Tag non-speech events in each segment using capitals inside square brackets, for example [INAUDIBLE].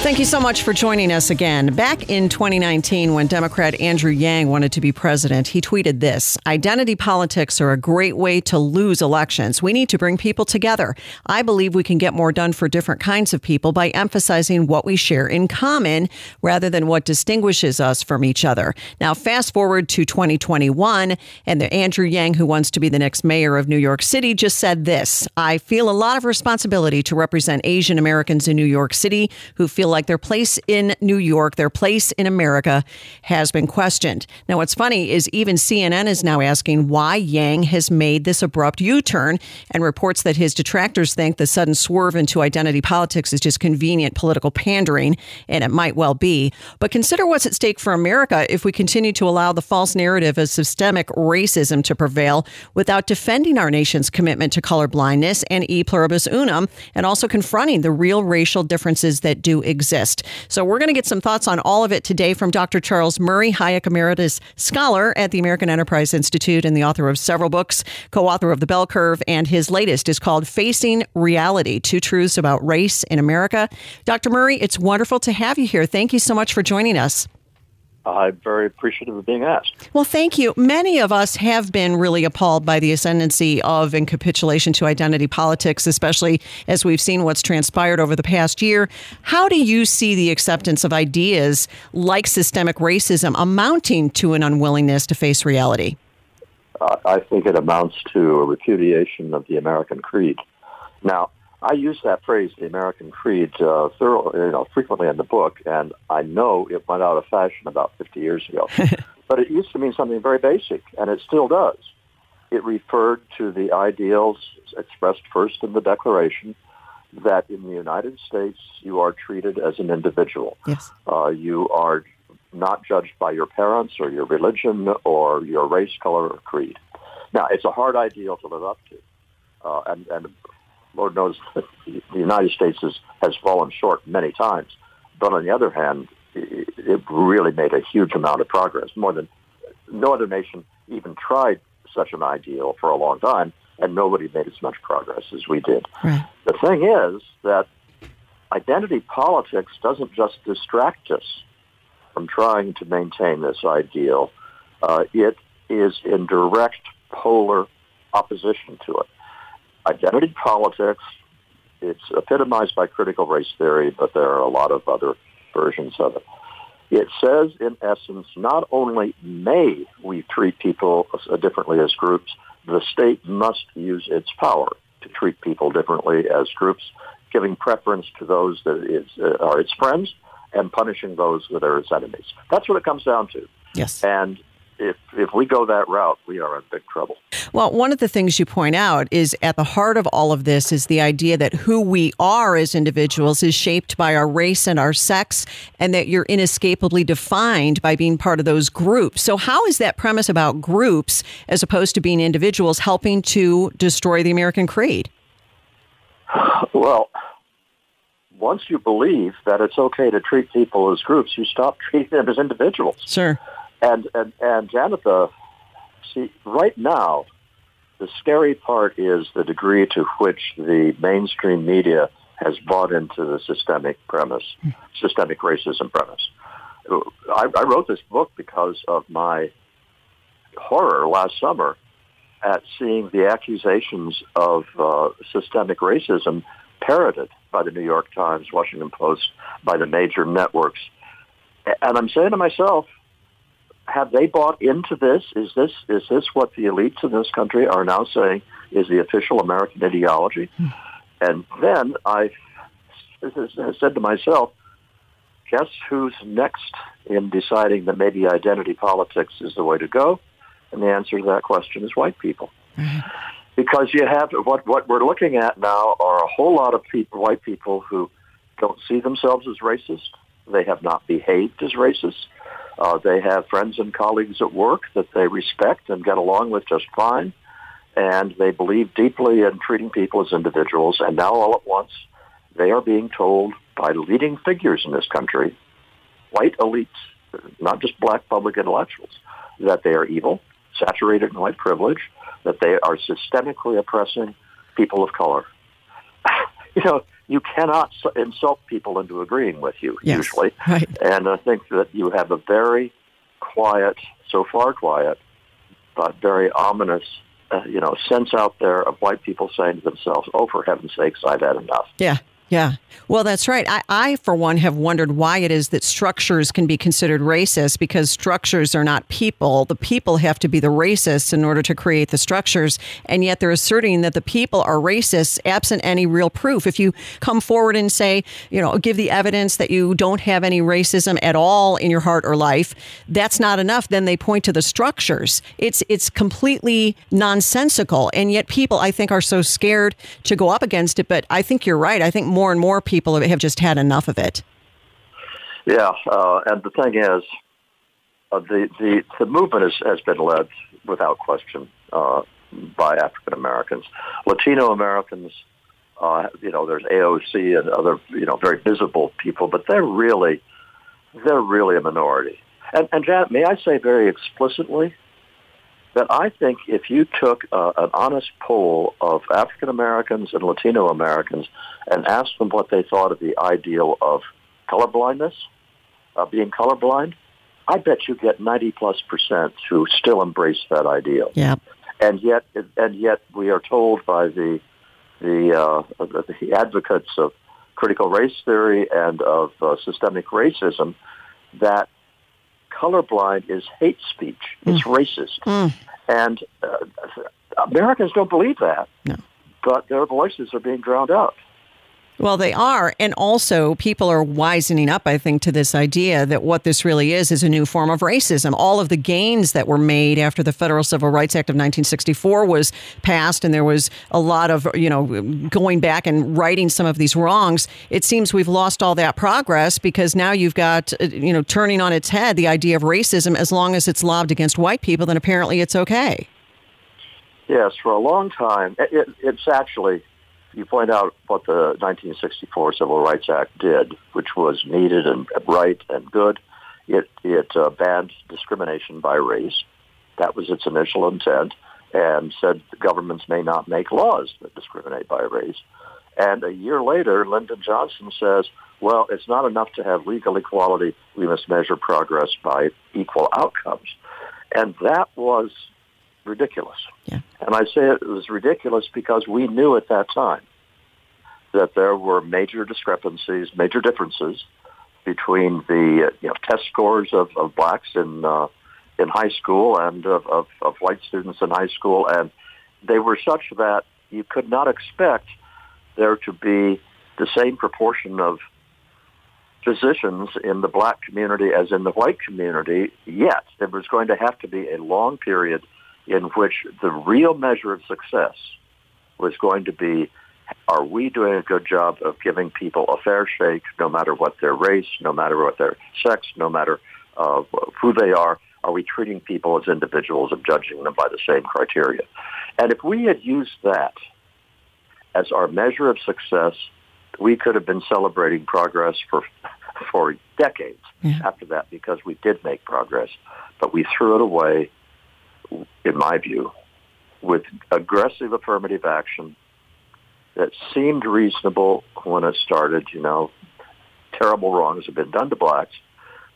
Thank you so much for joining us again. Back in 2019, when Democrat Andrew Yang wanted to be president, he tweeted this Identity politics are a great way to lose elections. We need to bring people together. I believe we can get more done for different kinds of people by emphasizing what we share in common rather than what distinguishes us from each other. Now, fast forward to 2021, and the Andrew Yang, who wants to be the next mayor of New York City, just said this I feel a lot of responsibility to represent Asian Americans in New York City who feel like their place in New York, their place in America has been questioned. Now, what's funny is even CNN is now asking why Yang has made this abrupt U turn and reports that his detractors think the sudden swerve into identity politics is just convenient political pandering, and it might well be. But consider what's at stake for America if we continue to allow the false narrative of systemic racism to prevail without defending our nation's commitment to colorblindness and e pluribus unum, and also confronting the real racial differences that do exist exist. So we're going to get some thoughts on all of it today from Dr. Charles Murray, Hayek Emeritus Scholar at the American Enterprise Institute and the author of several books, co author of The Bell Curve, and his latest is called Facing Reality Two Truths About Race in America. Dr. Murray, it's wonderful to have you here. Thank you so much for joining us. I'm very appreciative of being asked. Well, thank you. Many of us have been really appalled by the ascendancy of and capitulation to identity politics, especially as we've seen what's transpired over the past year. How do you see the acceptance of ideas like systemic racism amounting to an unwillingness to face reality? I think it amounts to a repudiation of the American creed. Now, I use that phrase, the American creed, uh, thorough, you know, frequently in the book, and I know it went out of fashion about 50 years ago. [LAUGHS] but it used to mean something very basic, and it still does. It referred to the ideals expressed first in the Declaration that in the United States you are treated as an individual. Yes. Uh, you are not judged by your parents or your religion or your race, color, or creed. Now, it's a hard ideal to live up to. Uh, and, and Lord knows [LAUGHS] the United States has, has fallen short many times. But on the other hand, it really made a huge amount of progress, more than no other nation even tried such an ideal for a long time, and nobody made as much progress as we did. Right. The thing is that identity politics doesn't just distract us from trying to maintain this ideal. Uh, it is in direct polar opposition to it identity politics. It's epitomized by critical race theory, but there are a lot of other versions of it. It says, in essence, not only may we treat people differently as groups, the state must use its power to treat people differently as groups, giving preference to those that is, uh, are its friends and punishing those that are its enemies. That's what it comes down to. Yes. And if if we go that route, we are in big trouble. Well, one of the things you point out is at the heart of all of this is the idea that who we are as individuals is shaped by our race and our sex, and that you're inescapably defined by being part of those groups. So, how is that premise about groups as opposed to being individuals helping to destroy the American creed? Well, once you believe that it's okay to treat people as groups, you stop treating them as individuals. Sure. And and and Janet, the see right now, the scary part is the degree to which the mainstream media has bought into the systemic premise, systemic racism premise. I, I wrote this book because of my horror last summer at seeing the accusations of uh, systemic racism parroted by the New York Times, Washington Post, by the major networks. And I'm saying to myself, have they bought into this? Is this is this what the elites in this country are now saying is the official American ideology? Hmm. And then I said to myself, guess who's next in deciding that maybe identity politics is the way to go? And the answer to that question is white people. Mm-hmm. Because you have what what we're looking at now are a whole lot of people, white people who don't see themselves as racist. They have not behaved as racist. Uh, they have friends and colleagues at work that they respect and get along with just fine. And they believe deeply in treating people as individuals. And now all at once, they are being told by leading figures in this country, white elites, not just black public intellectuals, that they are evil, saturated in white privilege, that they are systemically oppressing people of color. [LAUGHS] you know, you cannot insult people into agreeing with you yes, usually, right. and I think that you have a very quiet, so far quiet, but very ominous uh, you know, sense out there of white people saying to themselves, "Oh, for heaven's sakes, I've had enough." Yeah, yeah. Well, that's right. I, I, for one, have wondered why it is that structures can be considered racist because structures are not people. The people have to be the racists in order to create the structures. And yet they're asserting that the people are racists absent any real proof. If you come forward and say, you know, give the evidence that you don't have any racism at all in your heart or life, that's not enough. Then they point to the structures. It's, it's completely nonsensical. And yet people, I think, are so scared to go up against it. But I think you're right. I think more and more people have just had enough of it. Yeah, uh, and the thing is, uh, the, the the movement has, has been led without question uh, by African Americans, Latino Americans. Uh, you know, there's AOC and other you know very visible people, but they're really they're really a minority. And, and Janet, may I say very explicitly that I think if you took uh, an honest poll of African Americans and Latino Americans and asked them what they thought of the ideal of colorblindness, uh, being colorblind, I bet you get 90 plus percent who still embrace that ideal. Yeah. And yet, and yet, we are told by the the, uh, the advocates of critical race theory and of uh, systemic racism that colorblind is hate speech. It's mm. racist. Mm. And uh, Americans don't believe that. No. But their voices are being drowned out. Well, they are. And also, people are wisening up, I think, to this idea that what this really is is a new form of racism. All of the gains that were made after the Federal Civil Rights Act of 1964 was passed, and there was a lot of, you know, going back and righting some of these wrongs. It seems we've lost all that progress because now you've got, uh, you know, turning on its head the idea of racism. As long as it's lobbed against white people, then apparently it's okay. Yes, for a long time. It, it's actually you point out what the 1964 Civil Rights Act did, which was needed and right and good. It it uh, banned discrimination by race. That was its initial intent, and said governments may not make laws that discriminate by race. And a year later, Lyndon Johnson says, "Well, it's not enough to have legal equality. We must measure progress by equal outcomes." And that was ridiculous. Yeah. And I say it was ridiculous because we knew at that time that there were major discrepancies, major differences between the you know, test scores of, of blacks in uh, in high school and of, of, of white students in high school, and they were such that you could not expect there to be the same proportion of physicians in the black community as in the white community yet. There was going to have to be a long period in which the real measure of success was going to be are we doing a good job of giving people a fair shake no matter what their race, no matter what their sex, no matter uh, who they are? Are we treating people as individuals and judging them by the same criteria? And if we had used that as our measure of success, we could have been celebrating progress for for decades yeah. after that because we did make progress, but we threw it away in my view, with aggressive affirmative action that seemed reasonable when it started. You know, terrible wrongs have been done to blacks,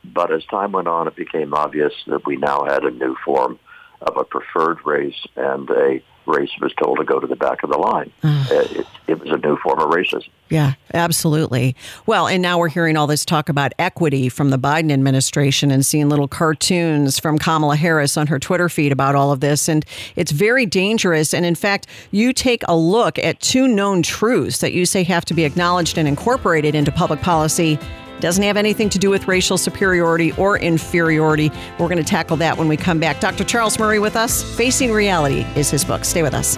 but as time went on, it became obvious that we now had a new form of a preferred race and a race was told to go to the back of the line. [SIGHS] Uh, it, it was a new form of racism. Yeah, absolutely. Well, and now we're hearing all this talk about equity from the Biden administration and seeing little cartoons from Kamala Harris on her Twitter feed about all of this. And it's very dangerous. And in fact, you take a look at two known truths that you say have to be acknowledged and incorporated into public policy doesn't have anything to do with racial superiority or inferiority. We're going to tackle that when we come back. Dr. Charles Murray with us. Facing Reality is his book. Stay with us.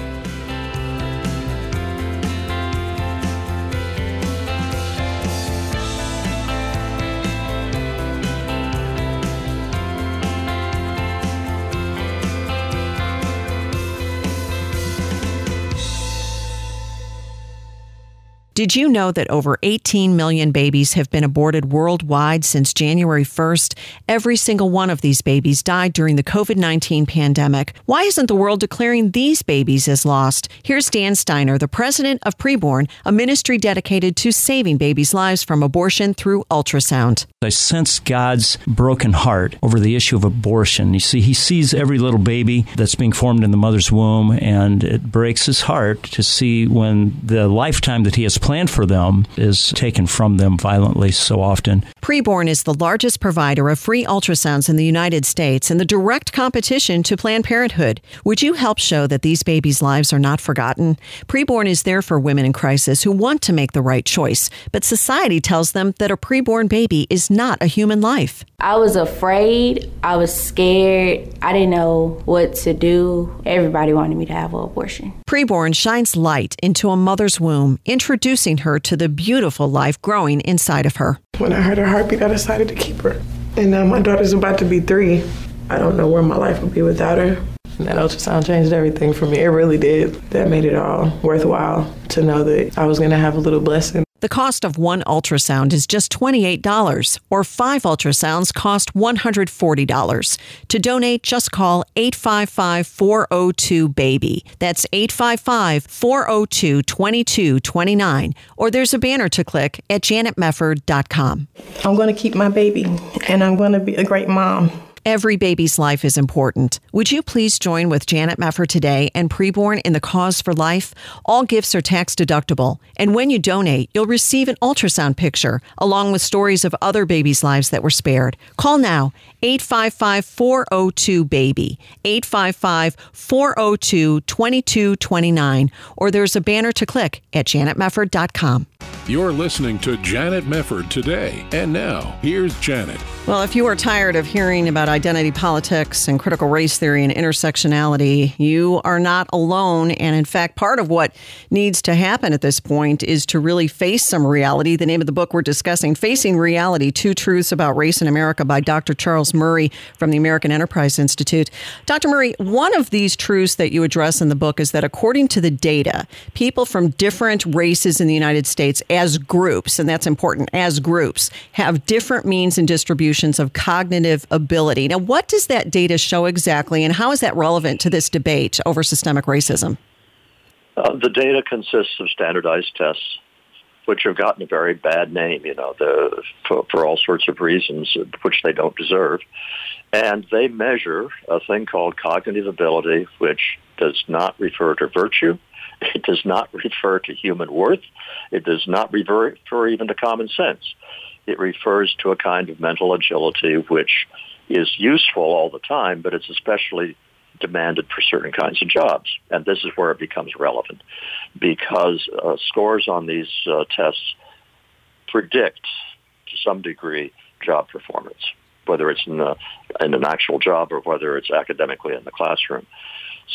Did you know that over 18 million babies have been aborted worldwide since January 1st? Every single one of these babies died during the COVID 19 pandemic. Why isn't the world declaring these babies as lost? Here's Dan Steiner, the president of Preborn, a ministry dedicated to saving babies' lives from abortion through ultrasound. I sense God's broken heart over the issue of abortion. You see, He sees every little baby that's being formed in the mother's womb, and it breaks His heart to see when the lifetime that He has planned for them is taken from them violently so often. Preborn is the largest provider of free ultrasounds in the United States and the direct competition to Planned Parenthood. Would you help show that these babies' lives are not forgotten? Preborn is there for women in crisis who want to make the right choice, but society tells them that a preborn baby is not a human life. I was afraid. I was scared. I didn't know what to do. Everybody wanted me to have an abortion. Preborn shines light into a mother's womb, introducing her to the beautiful life growing inside of her. When I heard her heartbeat, I decided to keep her. And now my daughter's about to be three. I don't know where my life would be without her. And that ultrasound changed everything for me. It really did. That made it all worthwhile to know that I was going to have a little blessing. The cost of one ultrasound is just $28, or five ultrasounds cost $140. To donate, just call 855 402 BABY. That's 855 402 2229. Or there's a banner to click at janetmefford.com. I'm going to keep my baby, and I'm going to be a great mom. Every baby's life is important. Would you please join with Janet Mefford today and Preborn in the Cause for Life? All gifts are tax deductible, and when you donate, you'll receive an ultrasound picture along with stories of other babies' lives that were spared. Call now 855 402 BABY, 855 402 2229, or there's a banner to click at janetmefford.com. You're listening to Janet Mefford today. And now, here's Janet. Well, if you are tired of hearing about identity politics and critical race theory and intersectionality, you are not alone. And in fact, part of what needs to happen at this point is to really face some reality. The name of the book we're discussing, Facing Reality Two Truths About Race in America by Dr. Charles Murray from the American Enterprise Institute. Dr. Murray, one of these truths that you address in the book is that according to the data, people from different races in the United States as groups, and that's important, as groups, have different means and distributions of cognitive ability. Now, what does that data show exactly, and how is that relevant to this debate over systemic racism? Uh, the data consists of standardized tests, which have gotten a very bad name, you know, the, for, for all sorts of reasons, which they don't deserve. And they measure a thing called cognitive ability, which does not refer to virtue. [LAUGHS] It does not refer to human worth. It does not refer, even to common sense. It refers to a kind of mental agility which is useful all the time, but it's especially demanded for certain kinds of jobs. And this is where it becomes relevant because uh, scores on these uh, tests predict to some degree job performance, whether it's in, the, in an actual job or whether it's academically in the classroom.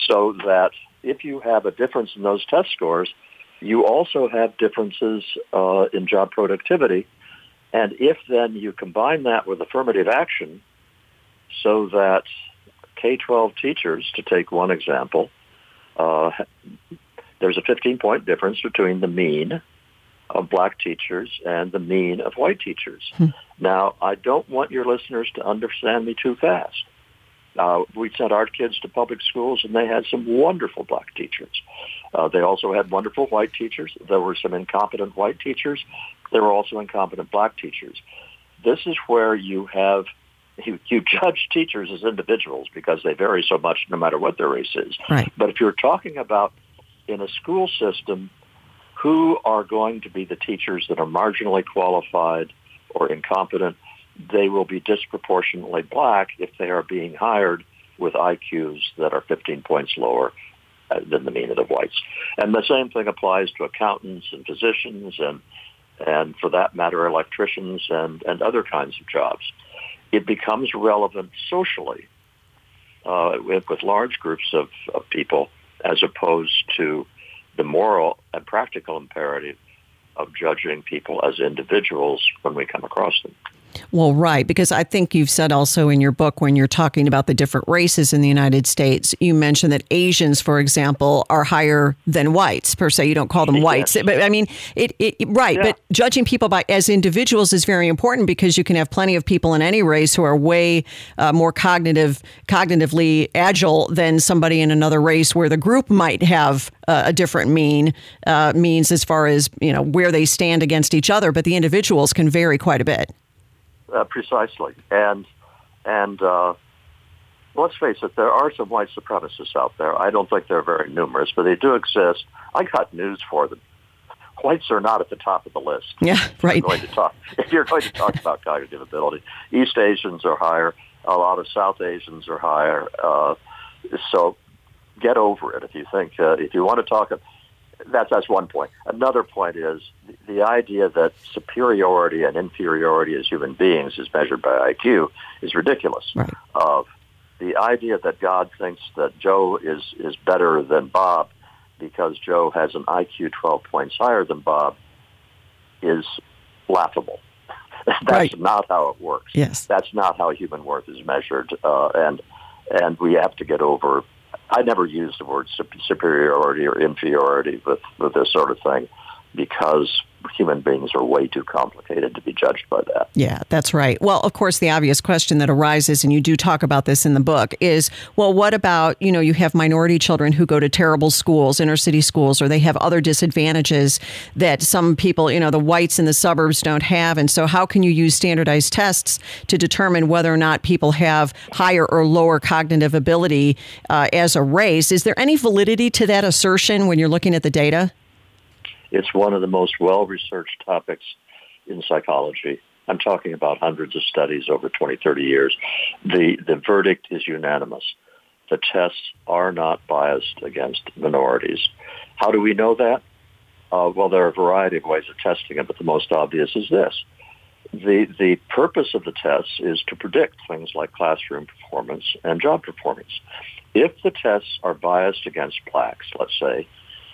So that if you have a difference in those test scores, you also have differences uh, in job productivity. And if then you combine that with affirmative action so that K-12 teachers, to take one example, uh, there's a 15-point difference between the mean of black teachers and the mean of white teachers. Hmm. Now, I don't want your listeners to understand me too fast. Uh, we sent our kids to public schools, and they had some wonderful black teachers. Uh, they also had wonderful white teachers. There were some incompetent white teachers. There were also incompetent black teachers. This is where you have you, you judge teachers as individuals because they vary so much no matter what their race is. Right. But if you're talking about in a school system, who are going to be the teachers that are marginally qualified or incompetent, they will be disproportionately black if they are being hired with IQs that are 15 points lower uh, than the mean of the whites. And the same thing applies to accountants and physicians and, and for that matter, electricians and, and other kinds of jobs. It becomes relevant socially uh, with, with large groups of, of people as opposed to the moral and practical imperative of judging people as individuals when we come across them. Well, right, because I think you've said also in your book when you're talking about the different races in the United States, you mentioned that Asians, for example, are higher than whites per se. You don't call them whites, yes. but I mean, it, it right. Yeah. But judging people by as individuals is very important because you can have plenty of people in any race who are way uh, more cognitive, cognitively agile than somebody in another race where the group might have uh, a different mean uh, means as far as you know where they stand against each other, but the individuals can vary quite a bit. Uh, precisely, and and uh, let's face it, there are some white supremacists out there. I don't think they're very numerous, but they do exist. I got news for them. Whites are not at the top of the list. Yeah, right. If you're going to talk, [LAUGHS] if you're going to talk about cognitive ability, East Asians are higher. A lot of South Asians are higher. Uh, so get over it if you think uh, if you want to talk. That's that's one point. Another point is the, the idea that superiority and inferiority as human beings is measured by IQ is ridiculous. Right. Uh, the idea that God thinks that Joe is is better than Bob because Joe has an IQ 12 points higher than Bob is laughable. [LAUGHS] That's Right. not how it works. Yes. That's not how human worth is measured, uh, and and we have to get over. I never use the word sup- superiority or inferiority with with this sort of thing because human beings are way too complicated to be judged by that. Yeah, that's right. Well, of course, the obvious question that arises, and you do talk about this in the book, is well, what about, you know, you have minority children who go to terrible schools, inner city schools, or they have other disadvantages that some people, you know, the whites in the suburbs don't have. And so, how can you use standardized tests to determine whether or not people have higher or lower cognitive ability uh, as a race? Is there any validity to that assertion when you're looking at the data? It's one of the most well-researched topics in psychology. I'm talking about hundreds of studies over 20, 30 years. The, the verdict is unanimous. The tests are not biased against minorities. How do we know that? Uh, well, there are a variety of ways of testing it, but the most obvious is this. The, the purpose of the tests is to predict things like classroom performance and job performance. If the tests are biased against blacks, let's say,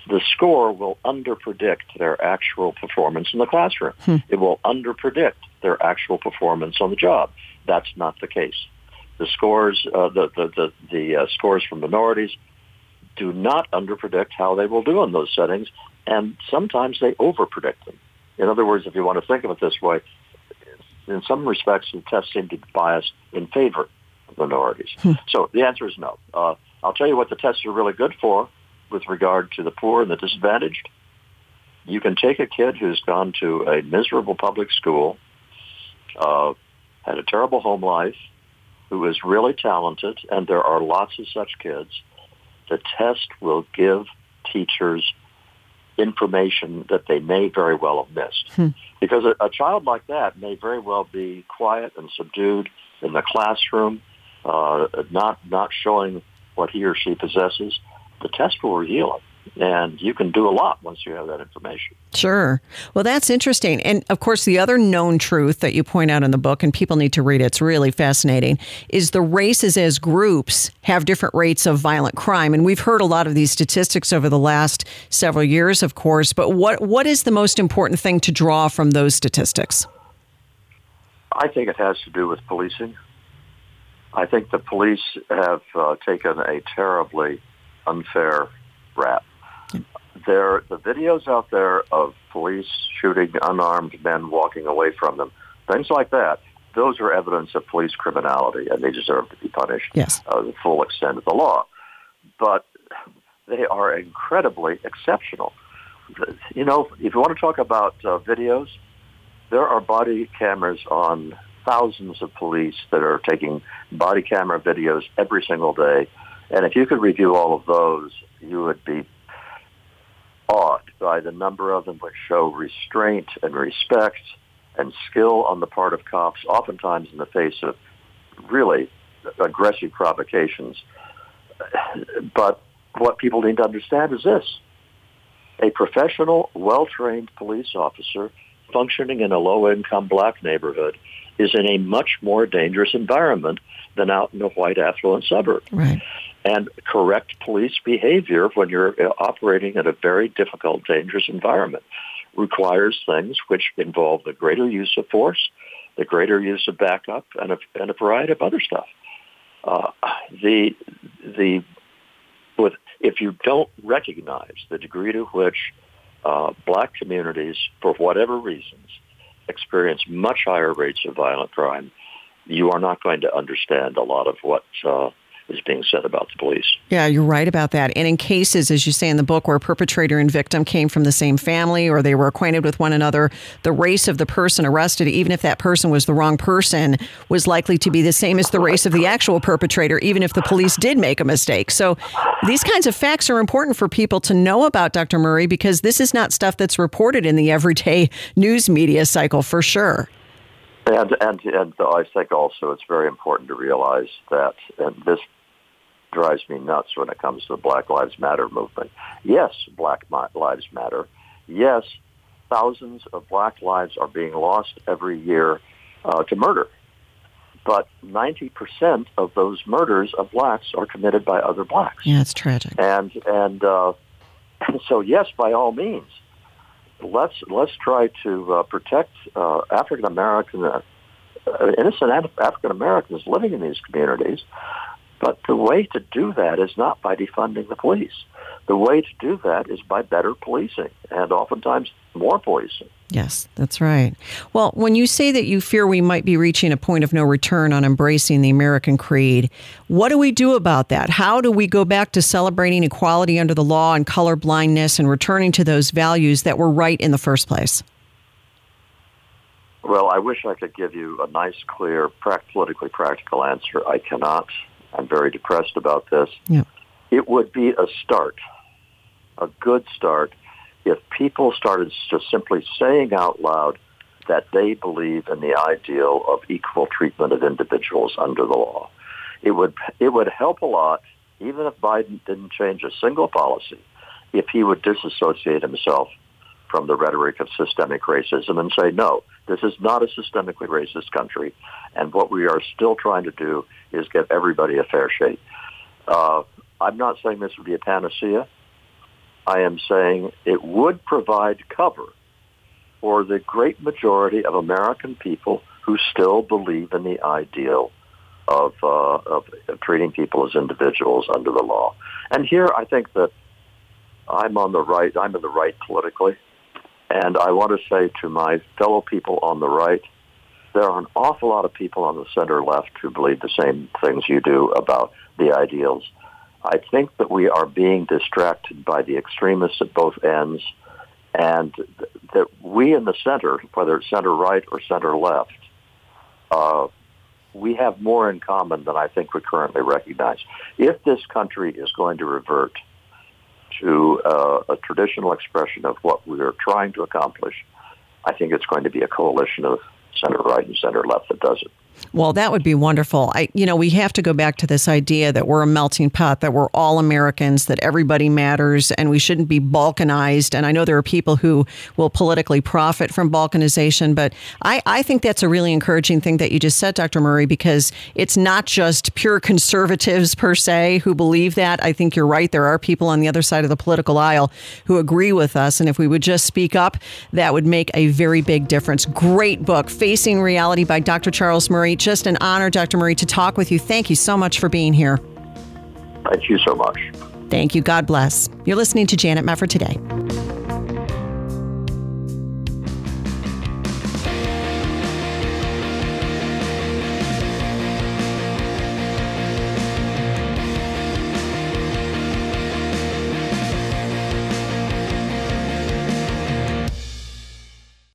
the score will underpredict their actual performance in the classroom. It will underpredict their actual performance on the job. That's not the case. The scores, uh, the the the, the uh, scores from minorities, do not underpredict how they will do in those settings, and sometimes they overpredict them. In other words, if you want to think of it this way, in some respects, the tests seem to be biased in favor of minorities. So the answer is no. Uh, I'll tell you what the tests are really good for with regard to the poor and the disadvantaged. You can take a kid who's gone to a miserable public school, uh, had a terrible home life, who is really talented, and there are lots of such kids. The test will give teachers information that they may very well have missed. Because a, a child like that may very well be quiet and subdued in the classroom, uh, not not showing what he or she possesses. The test will reveal it, and you can do a lot once you have that information. Sure. Well, that's interesting. And of course, the other known truth that you point out in the book, and people need to read it, it's really fascinating, is the races as groups have different rates of violent crime. And we've heard a lot of these statistics over the last several years, of course. But what, what is the most important thing to draw from those statistics? I think it has to do with policing. I think the police have uh, taken a terribly unfair rap. There, the videos out there of police shooting unarmed men walking away from them, things like that, those are evidence of police criminality, and they deserve to be punished Yes. uh, the full extent of the law. But they are incredibly exceptional. You know, if you want to talk about uh, videos, there are body cameras on thousands of police that are taking body camera videos every single day. And if you could review all of those, you would be awed by the number of them which show restraint and respect and skill on the part of cops, oftentimes in the face of really aggressive provocations. But what people need to understand is this. A professional, well-trained police officer functioning in a low-income black neighborhood is in a much more dangerous environment than out in a white affluent suburb. Right. And correct police behavior when you're uh, operating in a very difficult, dangerous environment requires things which involve the greater use of force, the greater use of backup, and a, and a variety of other stuff. Uh, the the with if you don't recognize the degree to which uh, black communities, for whatever reasons, experience much higher rates of violent crime, you are not going to understand a lot of what uh, is being said about the police. Yeah, you're right about that. And in cases, as you say in the book, where perpetrator and victim came from the same family or they were acquainted with one another, the race of the person arrested, even if that person was the wrong person, was likely to be the same as the race of the actual perpetrator, even if the police did make a mistake. So these kinds of facts are important for people to know about, Dr. Murray, because this is not stuff that's reported in the everyday [LAUGHS] news media cycle for sure. And, and, and I think also it's very important to realize that, this drives me nuts when it comes to the Black Lives Matter movement. Yes, Black Lives Matter. Yes, thousands of black lives are being lost every year uh, to murder. But 90% of those murders of blacks are committed by other blacks. Yeah, it's tragic. And and uh, so yes, by all means, let's let's try to uh, protect uh, African American uh, innocent African Americans living in these communities but the way to do that is not by defunding the police. The way to do that is by better policing and oftentimes more policing. Yes, that's right. Well, when you say that you fear we might be reaching a point of no return on embracing the American creed, what do we do about that? How do we go back to celebrating equality under the law and color blindness and returning to those values that were right in the first place? Well, I wish I could give you a nice, clear, politically practical answer. I cannot. I'm very depressed about this. Yeah. It would be a start, a good start, if people started just simply saying out loud that they believe in the ideal of equal treatment of individuals under the law. It would it would help a lot, even if Biden didn't change a single policy, if he would disassociate himself from the rhetoric of systemic racism and say, no, this is not a systemically racist country. And what we are still trying to do is give everybody a fair shake. Uh, I'm not saying this would be a panacea. I am saying it would provide cover for the great majority of American people who still believe in the ideal of, uh, of, of treating people as individuals under the law. And here I think that I'm on the right. I'm in the right politically. And I want to say to my fellow people on the right, there are an awful lot of people on the center left who believe the same things you do about the ideals. I think that we are being distracted by the extremists at both ends, and that we in the center, whether it's center right or center left, uh, we have more in common than I think we currently recognize. If this country is going to revert to uh, a traditional expression of what we are trying to accomplish, I think it's going to be a coalition of center right and center left that does it. Well, that would be wonderful. I, you know, we have to go back to this idea that we're a melting pot, that we're all Americans, that everybody matters, and we shouldn't be balkanized. And I know there are people who will politically profit from balkanization, but I, I think that's a really encouraging thing that you just said, Dr. Murray, because it's not just pure conservatives per se who believe that. I think you're right. There are people on the other side of the political aisle who agree with us. And if we would just speak up, that would make a very big difference. Great book, Facing Reality by Dr. Charles Murray. Murray. Just an honor, Dr. Murray, to talk with you. Thank you so much for being here. Thank you so much. Thank you. God bless. You're listening to Janet Mefford today.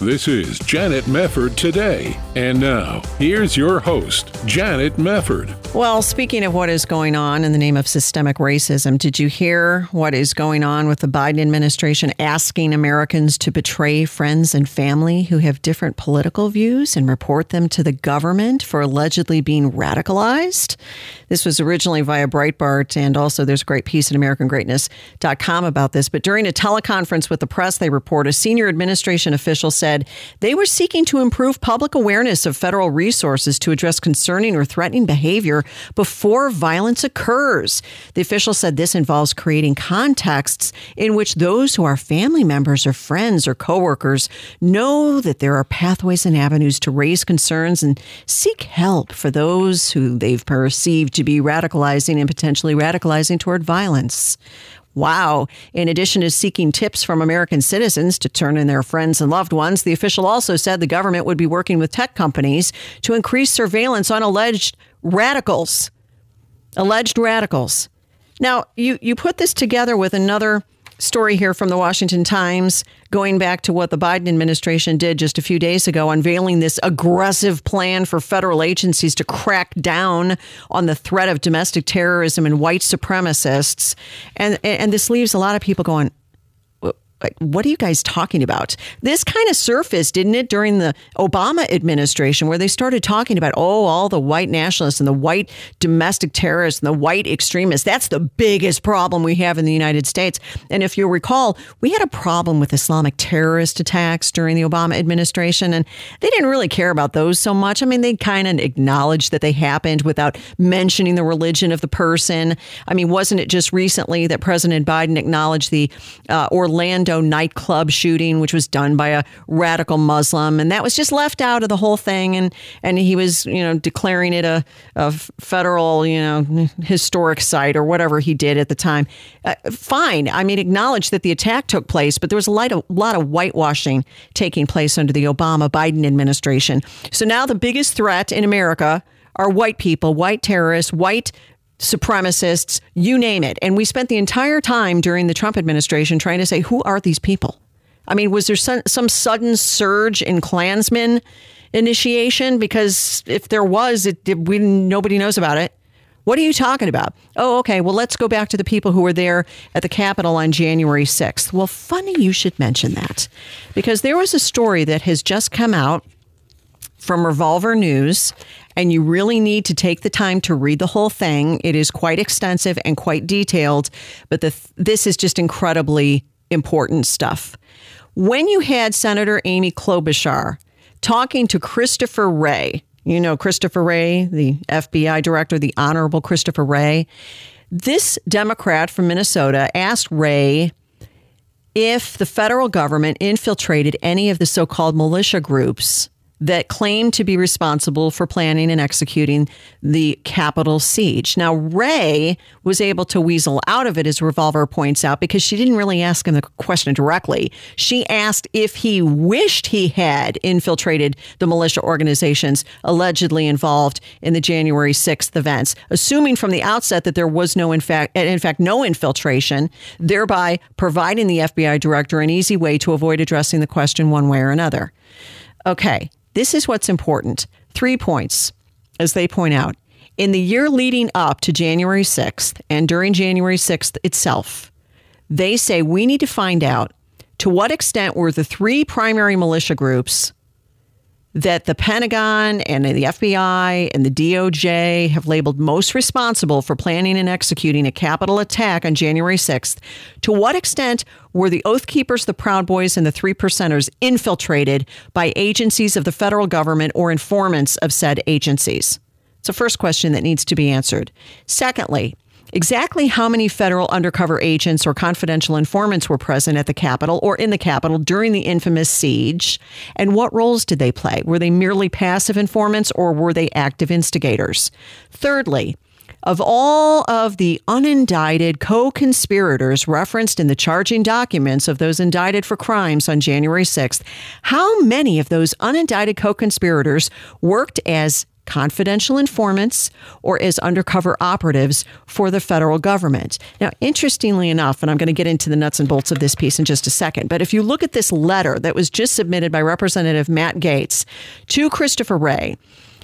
This is Janet Mefford today. And now, here's your host, Janet Mefford. Well, speaking of what is going on in the name of systemic racism, did you hear what is going on with the Biden administration asking Americans to betray friends and family who have different political views and report them to the government for allegedly being radicalized? This was originally via Breitbart, and also there's a great piece at AmericanGreatness.com about this. But during a teleconference with the press, they report a senior administration official said they were seeking to improve public awareness of federal resources to address concerning or threatening behavior before violence occurs. The official said this involves creating contexts in which those who are family members or friends or coworkers know that there are pathways and avenues to raise concerns and seek help for those who they've perceived to be radicalizing and potentially radicalizing toward violence. Wow. In addition to seeking tips from American citizens to turn in their friends and loved ones, the official also said the government would be working with tech companies to increase surveillance on alleged radicals. Alleged radicals. Now, you, you put this together with another story here from the Washington Times going back to what the Biden administration did just a few days ago, unveiling this aggressive plan for federal agencies to crack down on the threat of domestic terrorism and white supremacists. And, and this leaves a lot of people going, what are you guys talking about? This kind of surfaced, didn't it, during the Obama administration, where they started talking about, oh, all the white nationalists and the white domestic terrorists and the white extremists. That's the biggest problem we have in the United States. And if you recall, we had a problem with Islamic terrorist attacks during the Obama administration, and they didn't really care about those so much. I mean, they kind of acknowledged that they happened without mentioning the religion of the person. I mean, wasn't it just recently that President Biden acknowledged the uh, Orlando nightclub shooting, which was done by a radical Muslim, and that was just left out of the whole thing. And and he was, you know, declaring it a, a federal, you know, historic site or whatever he did at the time. Uh, fine, I mean, acknowledge that the attack took place, but there was a lot of, lot of whitewashing taking place under the Obama Biden administration. So now the biggest threat in America are white people, white terrorists, white supremacists, you name it. And we spent the entire time during the Trump administration trying to say, who are these people? I mean, was there some, some sudden surge in Klansmen initiation? Because if there was, it, it, we, nobody knows about it. What are you talking about? Oh, okay. Well, let's go back to the people who were there at the Capitol on January 6th. Well, funny you should mention that because there was a story that has just come out from Revolver News, and you really need to take the time to read the whole thing. It is quite extensive and quite detailed, but the, this is just incredibly important stuff. When you had Senator Amy Klobuchar talking to Christopher Wray, you know Christopher Wray, the FBI director, the Honorable Christopher Wray, this Democrat from Minnesota asked Wray if the federal government infiltrated any of the so called militia groups that claimed to be responsible for planning and executing the Capitol siege. Now, Wray was able to weasel out of it, as Revolver points out, because she didn't really ask him the question directly. She asked if he wished he had infiltrated the militia organizations allegedly involved in the January 6th events, assuming from the outset that there was no, in fact, in fact, no infiltration, thereby providing the FBI director an easy way to avoid addressing the question one way or another. Okay, this is what's important. Three points, as they point out. In the year leading up to January 6th and during January 6th itself, they say we need to find out to what extent were the three primary militia groups that the Pentagon and the FBI and the DOJ have labeled most responsible for planning and executing a Capitol attack on January 6th. To what extent were the Oath Keepers, the Proud Boys, and the Three Percenters infiltrated by agencies of the federal government or informants of said agencies? It's a first question that needs to be answered. Secondly, Exactly how many federal undercover agents or confidential informants were present at the Capitol or in the Capitol during the infamous siege? And what roles did they play? Were they merely passive informants or were they active instigators? Thirdly, of all of the unindicted co conspirators referenced in the charging documents of those indicted for crimes on January 6th, how many of those unindicted co conspirators worked as confidential informants or as undercover operatives for the federal government. Now, interestingly enough, and I'm going to get into the nuts and bolts of this piece in just a second, but if you look at this letter that was just submitted by Representative Matt Gaetz to Christopher Wray,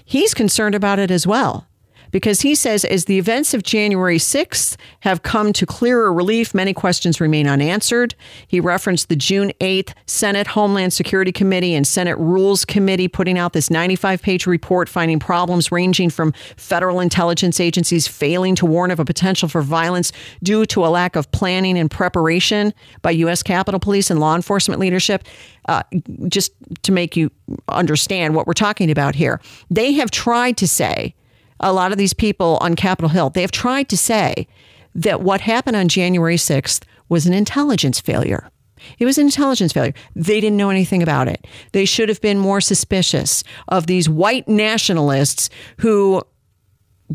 he's concerned about it as well because he says as the events of January 6th have come to clearer relief, many questions remain unanswered. He referenced the June 8th Senate Homeland Security Committee and Senate Rules Committee putting out this 95 page report finding problems ranging from federal intelligence agencies failing to warn of a potential for violence due to a lack of planning and preparation by U.S. Capitol Police and law enforcement leadership. Uh, just to make you understand what we're talking about here, they have tried to say a lot of these people on Capitol Hill, they have tried to say that what happened on January 6th was an intelligence failure. It was an intelligence failure. They didn't know anything about it. They should have been more suspicious of these white nationalists who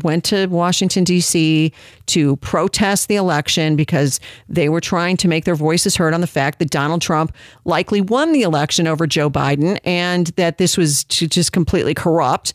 went to Washington, D.C. to protest the election because they were trying to make their voices heard on the fact that Donald Trump likely won the election over Joe Biden and that this was just completely corrupt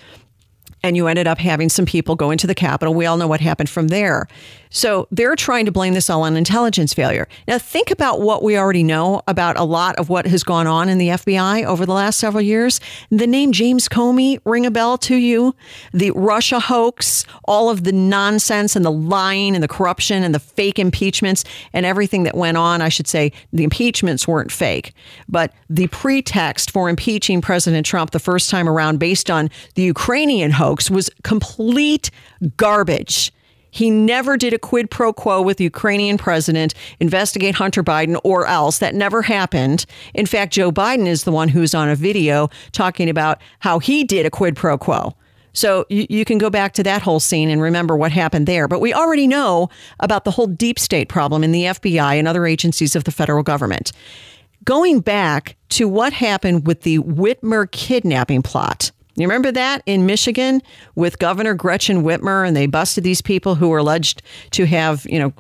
and you ended up having some people go into the Capitol. We all know what happened from there. So they're trying to blame this all on intelligence failure. Now, think about what we already know about a lot of what has gone on in the FBI over the last several years. The name James Comey ring a bell to you? The Russia hoax, all of the nonsense and the lying and the corruption and the fake impeachments and everything that went on. I should say the impeachments weren't fake, but the pretext for impeaching President Trump the first time around based on the Ukrainian hoax was complete garbage. He never did a quid pro quo with the Ukrainian president, investigate Hunter Biden or else. That never happened. In fact, Joe Biden is the one who's on a video talking about how he did a quid pro quo. So you, you can go back to that whole scene and remember what happened there. But we already know about the whole deep state problem in the FBI and other agencies of the federal government. Going back to what happened with the Whitmer kidnapping plot. You remember that in Michigan with Governor Gretchen Whitmer, and they busted these people who were alleged to have, you know,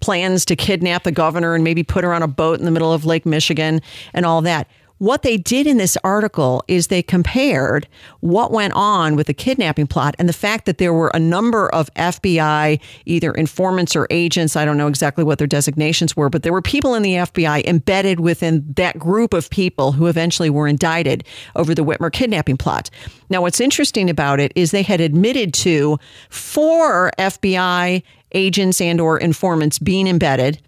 plans to kidnap the governor and maybe put her on a boat in the middle of Lake Michigan and all that. What they did in this article is they compared what went on with the kidnapping plot and the fact that there were a number of FBI, either informants or agents. I don't know exactly what their designations were, but there were people in the FBI embedded within that group of people who eventually were indicted over the Whitmer kidnapping plot. Now, what's interesting about it is they had admitted to four FBI agents and or informants being embedded,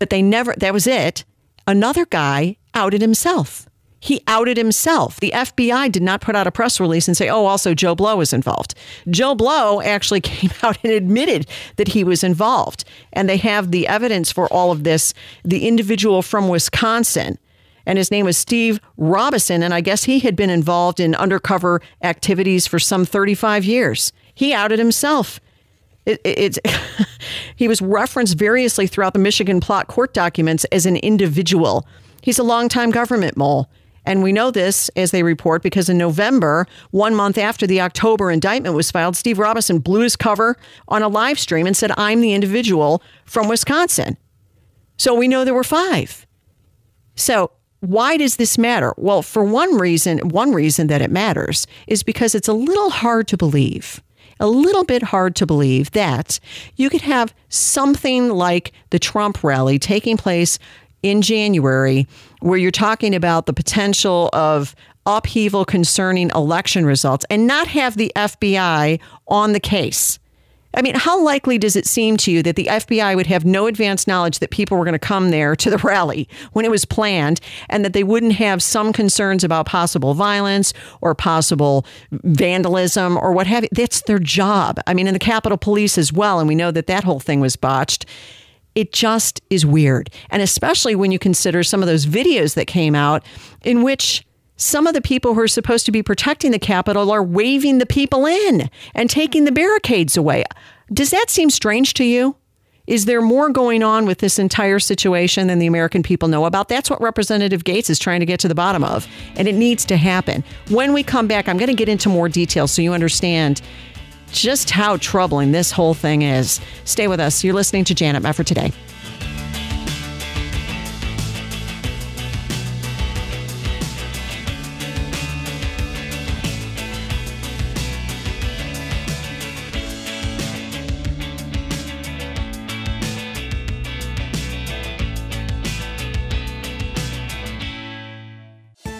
but they never, that was it. Another guy outed himself. He outed himself. The FBI did not put out a press release and say, oh, also Joe Blow is involved. Joe Blow actually [LAUGHS] came out and admitted that he was involved. And they have the evidence for all of this. The individual from Wisconsin, and his name was Steve Robeson. And I guess he had been involved in undercover activities for some 35 years. He outed himself. It, it, [LAUGHS] he was referenced variously throughout the Michigan plot court documents as an individual He's a longtime government mole. And we know this, as they report, because in November, one month after the October indictment was filed, Steve Robeson blew his cover on a live stream and said, I'm the individual from Wisconsin. So we know there were five. So why does this matter? Well, for one reason, one reason that it matters is because it's a little hard to believe a little bit hard to believe that you could have something like the Trump rally taking place in January where you're talking about the potential of upheaval concerning election results and not have the FBI on the case. I mean, how likely does it seem to you that the FBI would have no advance knowledge that people were going to come there to the rally when it was planned and that they wouldn't have some concerns about possible violence or possible vandalism or what have you? That's their job. I mean, in the Capitol Police as well. And we know that that whole thing was botched it just is weird. And especially when you consider some of those videos that came out in which some of the people who are supposed to be protecting the Capitol are waving the people in and taking the barricades away. Does that seem strange to you? Is there more going on with this entire situation than the American people know about? That's what Representative Gaetz is trying to get to the bottom of, and it needs to happen. When we come back, I'm going to get into more details so you understand just how troubling this whole thing is. Stay with us. You're listening to Janet Mefford today.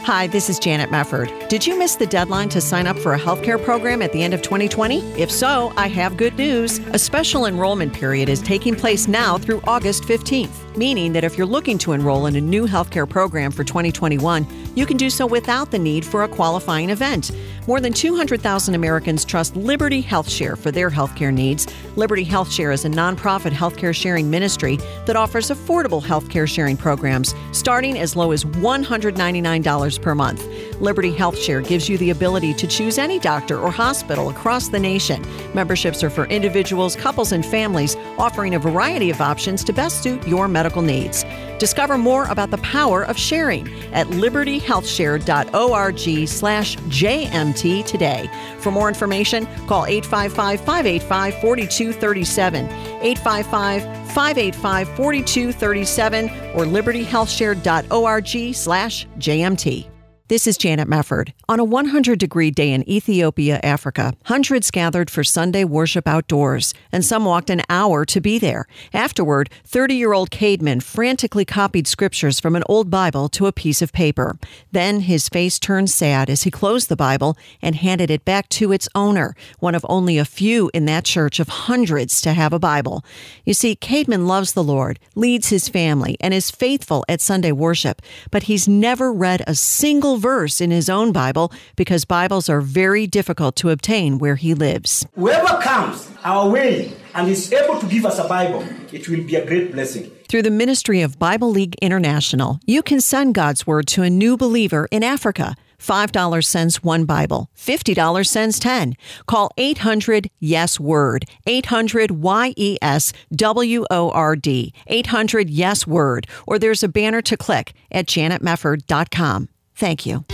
Hi, this is Janet Mefford. Did you miss the deadline to sign up for a healthcare program at the end of 2020? If so, I have good news. A special enrollment period is taking place now through August 15th meaning that if you're looking to enroll in a new healthcare program for 2021, you can do so without the need for a qualifying event. More than 200,000 Americans trust Liberty HealthShare for their healthcare needs. Liberty HealthShare is a nonprofit healthcare sharing ministry that offers affordable healthcare sharing programs starting as low as $199 per month. Liberty HealthShare gives you the ability to choose any doctor or hospital across the nation. Memberships are for individuals, couples, and families, offering a variety of options to best suit your medical needs. Discover more about the power of sharing at libertyhealthshare.org slash JMT today. For more information, call 855-585-4237, 855-585-4237, or libertyhealthshare.org slash JMT. This is Janet Mefford. On a 100 degree day in Ethiopia, Africa, hundreds gathered for Sunday worship outdoors, and some walked an hour to be there. Afterward, 30 year old Cademan frantically copied scriptures from an old Bible to a piece of paper. Then his face turned sad as he closed the Bible and handed it back to its owner, one of only a few in that church of hundreds to have a Bible. You see, Cademan loves the Lord, leads his family, and is faithful at Sunday worship, but he's never read a single verse in his own Bible because Bibles are very difficult to obtain where he lives. Whoever comes our way and is able to give us a Bible, it will be a great blessing. Through the ministry of Bible League International, you can send God's Word to a new believer in Africa. $5 sends one Bible. $50 sends 10. Call 800 Yes Word. 800 Y E S W O R D. 800 Yes Word. Or there's a banner to click at janetmefford.com. Thank you.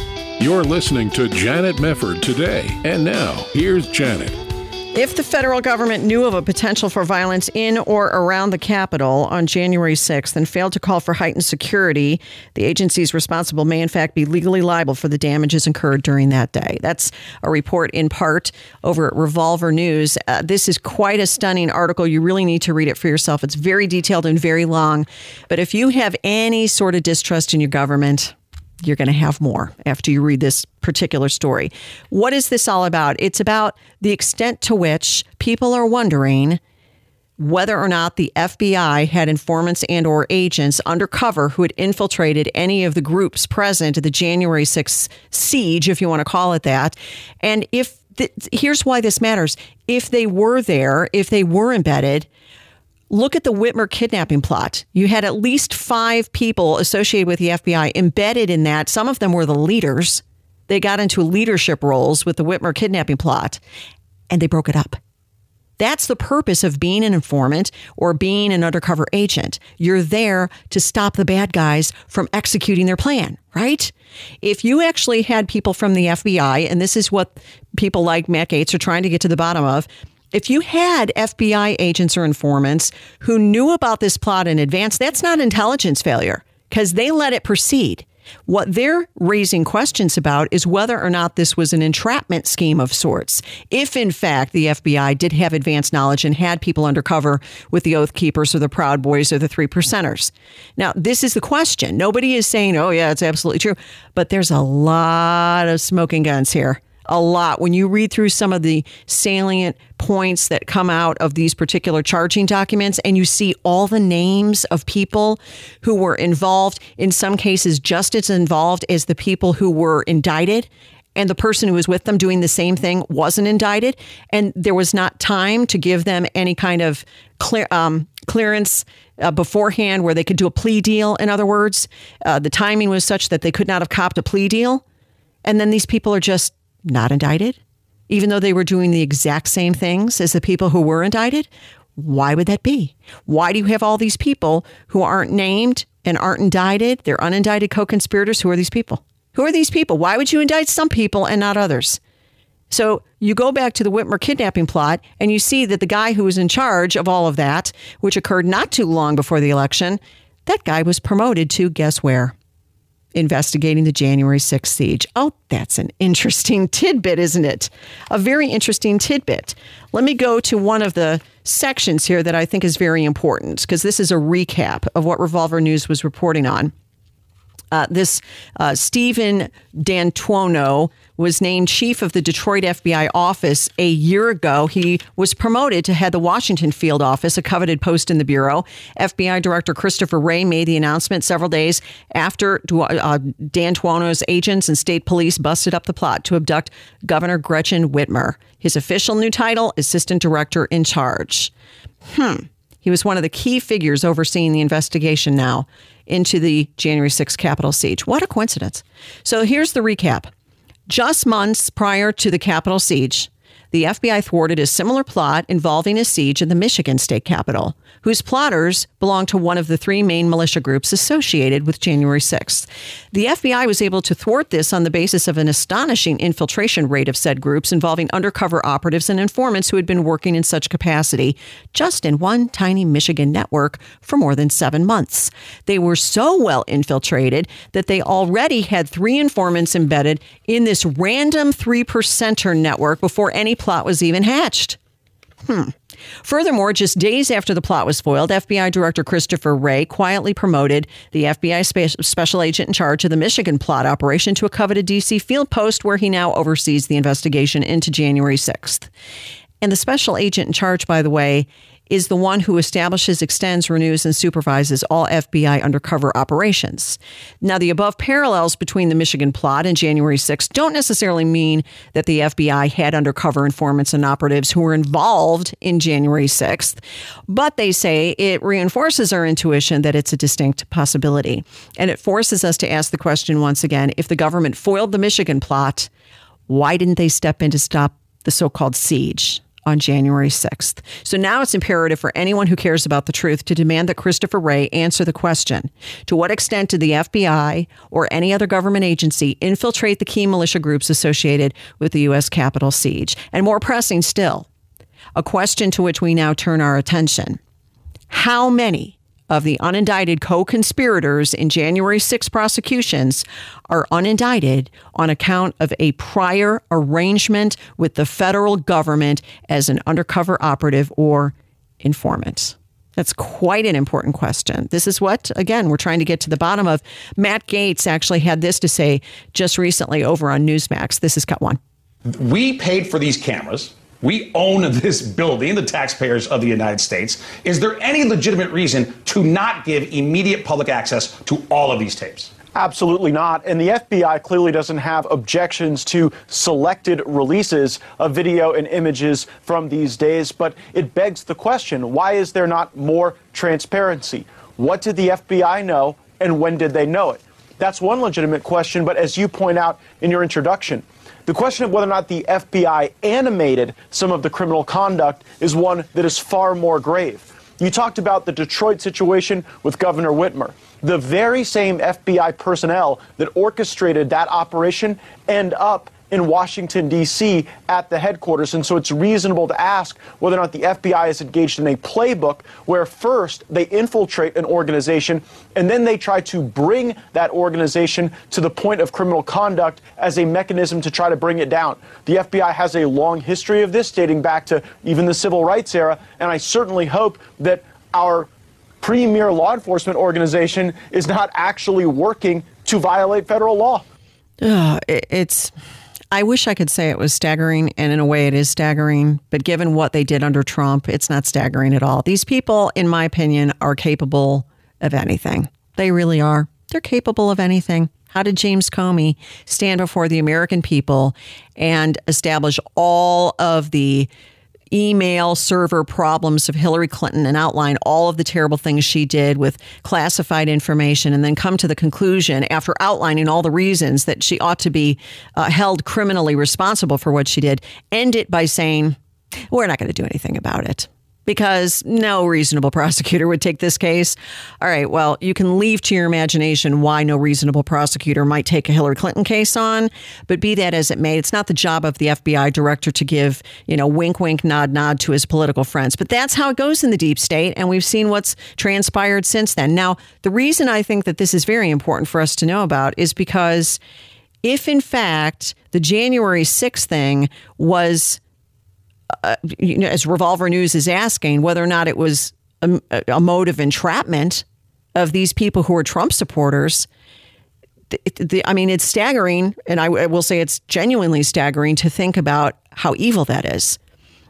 You're listening to Janet Mefford today. And now, here's Janet. If the federal government knew of a potential for violence in or around the Capitol on January 6th and failed to call for heightened security, the agencies responsible may, in fact, be legally liable for the damages incurred during that day. That's a report in part over at Revolver News. Uh, this is quite a stunning article. You really need to read it for yourself. It's very detailed and very long. But if you have any sort of distrust in your government, you're going to have more after you read this particular story. What is this all about? It's about the extent to which people are wondering whether or not the FBI had informants and or agents undercover who had infiltrated any of the groups present at the January 6th siege if you want to call it that. And if the, here's why this matters. If they were there, if they were embedded, Look at the Whitmer kidnapping plot. You had at least five people associated with the FBI embedded in that. Some of them were the leaders. They got into leadership roles with the Whitmer kidnapping plot and they broke it up. That's the purpose of being an informant or being an undercover agent. You're there to stop the bad guys from executing their plan, right? If you actually had people from the FBI, and this is what people like Matt Gaetz are trying to get to the bottom of, if you had FBI agents or informants who knew about this plot in advance, that's not intelligence failure because they let it proceed. What they're raising questions about is whether or not this was an entrapment scheme of sorts. If, in fact, the FBI did have advanced knowledge and had people undercover with the Oath Keepers or the Proud Boys or the Three Percenters. Now, this is the question. Nobody is saying, oh, yeah, it's absolutely true. But there's a lot of smoking guns here a lot when you read through some of the salient points that come out of these particular charging documents and you see all the names of people who were involved, in some cases, just as involved as the people who were indicted. And the person who was with them doing the same thing wasn't indicted. And there was not time to give them any kind of clear, um, clearance uh, beforehand where they could do a plea deal. In other words, uh, the timing was such that they could not have copped a plea deal And then these people are just not indicted, even though they were doing the exact same things as the people who were indicted. Why would that be? Why do you have all these people who aren't named and aren't indicted? They're unindicted co conspirators. Who are these people? Who are these people? Why would you indict some people and not others? So you go back to the Whitmer kidnapping plot and you see that the guy who was in charge of all of that, which occurred not too long before the election, that guy was promoted to guess where? Investigating the January 6th siege. Oh, that's an interesting [LAUGHS] tidbit, isn't it? A very interesting tidbit. Let me go to one of the sections here that I think is very important because this is a recap of what Revolver News was reporting on. Uh, this uh, Stephen D'Antuono was named chief of the Detroit FBI office a year ago. He was promoted to head the Washington field office, a coveted post in the Bureau. FBI Director Christopher Wray made the announcement several days after uh, D'Antuono's agents and state police busted up the plot to abduct Governor Gretchen Whitmer. His official new title, Assistant Director in Charge. Hmm. He was one of the key figures overseeing the investigation now into the January 6th Capitol siege. What a coincidence. So here's the recap. Just months prior to the Capitol siege, the FBI thwarted a similar plot involving a siege in the Michigan state capitol, whose plotters belonged to one of the three main militia groups associated with January 6th. The FBI was able to thwart this on the basis of an astonishing infiltration rate of said groups involving undercover operatives and informants who had been working in such capacity just in one tiny Michigan network for more than seven months. They were so well infiltrated that they already had three informants embedded in this random three percenter network before any plot was even hatched. Hmm. Furthermore, just days after the plot was foiled, FBI Director Christopher Wray quietly promoted the FBI spe- special agent in charge of the Michigan plot operation to a coveted DC field post where he now oversees the investigation into January 6th. And the special agent in charge, by the way, is the one who establishes, extends, renews, and supervises all FBI undercover operations. Now, the above parallels between the Michigan plot and January 6th don't necessarily mean that the FBI had undercover informants and operatives who were involved in January 6th, but they say it reinforces our intuition that it's a distinct possibility. And it forces us to ask the question once again if the government foiled the Michigan plot, why didn't they step in to stop the so called siege? On January 6th. So now it's imperative for anyone who cares about the truth to demand that Christopher Wray answer the question To what extent did the FBI or any other government agency infiltrate the key militia groups associated with the U.S. Capitol siege? And more pressing still, a question to which we now turn our attention How many of the unindicted co conspirators in January 6 prosecutions are unindicted on account of a prior arrangement with the federal government as an undercover operative or informant. That's quite an important question. This is what, again, we're trying to get to the bottom of. Matt Gaetz actually had this to say just recently over on Newsmax. This is cut one. We paid for these cameras. We own this building, the taxpayers of the United States. Is there any legitimate reason to not give immediate public access to all of these tapes? Absolutely not. And the FBI clearly doesn't have objections to selected releases of video and images from these days. But it begs the question why is there not more transparency? What did the FBI know and when did they know it? That's one legitimate question. But as you point out in your introduction, the question of whether or not the FBI animated some of the criminal conduct is one that is far more grave. You talked about the Detroit situation with Governor Whitmer. The very same FBI personnel that orchestrated that operation end up in Washington, D.C. at the headquarters. And so it's reasonable to ask whether or not the FBI is engaged in a playbook where first they infiltrate an organization and then they try to bring that organization to the point of criminal conduct as a mechanism to try to bring it down. The FBI has a long history of this dating back to even the civil rights era. And I certainly hope that our premier law enforcement organization is not actually working to violate federal law. It's I wish I could say it was staggering, and in a way it is staggering, but given what they did under Trump, it's not staggering at all. These people, in my opinion, are capable of anything. They really are. They're capable of anything. How did James Comey stand before the American people and establish all of the email server problems of Hillary Clinton and outline all of the terrible things she did with classified information, and then come to the conclusion after outlining all the reasons that she ought to be uh, held criminally responsible for what she did, end it by saying, We're not going to do anything about it because no reasonable [LAUGHS] prosecutor would take this case. All right, well, you can leave to your imagination why no reasonable prosecutor might take a Hillary Clinton case on, but be that as it may, it's not the job of the FBI director to give, you know, wink, wink, nod, nod to his political friends. But that's how it goes in the deep state, and we've seen what's transpired since then. Now, the reason I think that this is very important for us to know about is because if, in fact, the January 6th thing was uh, you know, as Revolver News is asking, whether or not it was a, a mode of entrapment of these people who are Trump supporters. The, the, I mean, it's staggering, and I, I will say it's genuinely staggering to think about how evil that is.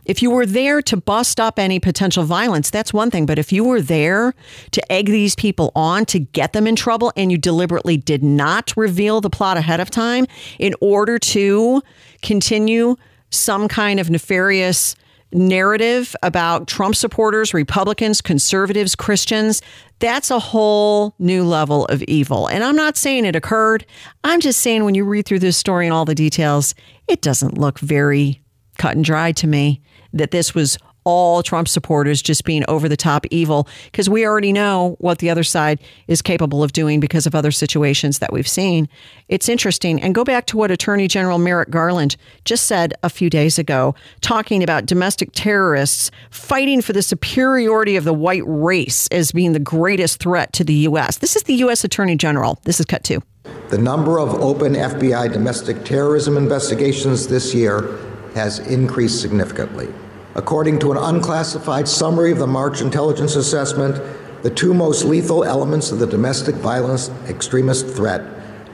If you were there to bust up any potential violence, that's one thing. But if you were there to egg these people on to get them in trouble and you deliberately did not reveal the plot ahead of time in order to continue some kind of nefarious narrative about Trump supporters, Republicans, conservatives, Christians, that's a whole new level of evil. And I'm not saying it occurred. I'm just saying when you read through this story and all the details, it doesn't look very cut and dry to me that this was all Trump supporters just being over the top evil because we already know what the other side is capable of doing because of other situations that we've seen. It's interesting. And go back to what Attorney General Merrick Garland just said a few days ago, talking about domestic terrorists fighting for the superiority of the white race as being the greatest threat to the U.S. This is the U.S. Attorney General. This is cut two. The number of open FBI domestic terrorism investigations this year has increased significantly. According to an unclassified summary of the March intelligence assessment, the two most lethal elements of the domestic violence extremist threat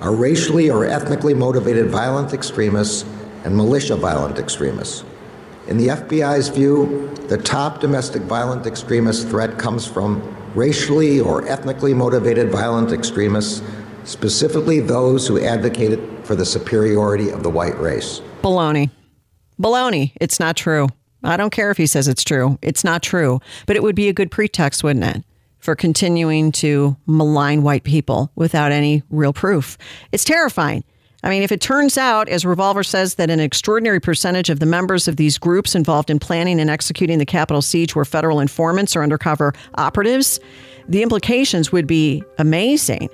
are racially or ethnically motivated violent extremists and militia violent extremists. In the FBI's view, the top domestic violent extremist threat comes from racially or ethnically motivated violent extremists, specifically those who advocated for the superiority of the white race. Baloney. Baloney. It's not true. I don't care if he says it's true. It's not true. But it would be a good pretext, wouldn't it? For continuing to malign white people without any real proof. It's terrifying. I mean, if it turns out, as Revolver says, that an extraordinary percentage of the members of these groups involved in planning and executing the Capitol siege were federal informants or undercover operatives, the implications would be amazing.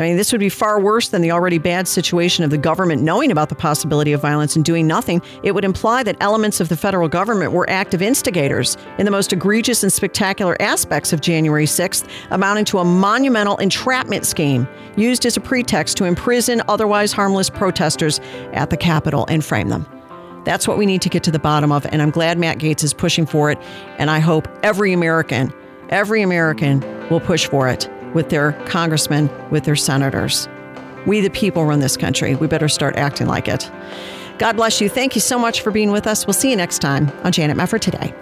I mean, this would be far worse than the already bad situation of the government knowing about the possibility of violence and doing nothing. It would imply that elements of the federal government were active instigators in the most egregious and spectacular aspects of January 6th, amounting to a monumental entrapment scheme used as a pretext to imprison otherwise harmless protesters at the Capitol and frame them. That's what we need to get to the bottom of, and I'm glad Matt Gaetz is pushing for it, and I hope every American, every American will push for it with their congressmen, with their senators. We, the people, run this country. We better start acting like it. God bless you. Thank you so much for being with us. We'll see you next time on Janet Mefford Today.